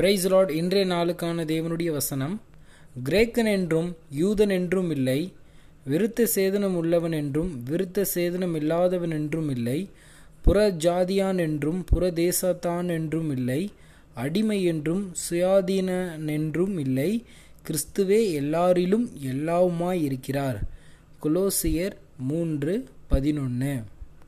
price Lord இன்றைய நாளுக்கான தேவனுடைய வசனம் கிரேக்கன் என்றும் யூதன் என்றும் இல்லை விருத்த சேதனம் உள்ளவன் என்றும் விருத்த சேதனம் இல்லாதவன் என்றும் இல்லை புற ஜாதியான் என்றும் புற தேசத்தான் என்றும் இல்லை அடிமை என்றும் சுயாதீனன் என்றும் இல்லை கிறிஸ்துவே எல்லாரிலும் எல்லாவுமாய் இருக்கிறார் குலோசியர் மூன்று பதினொன்று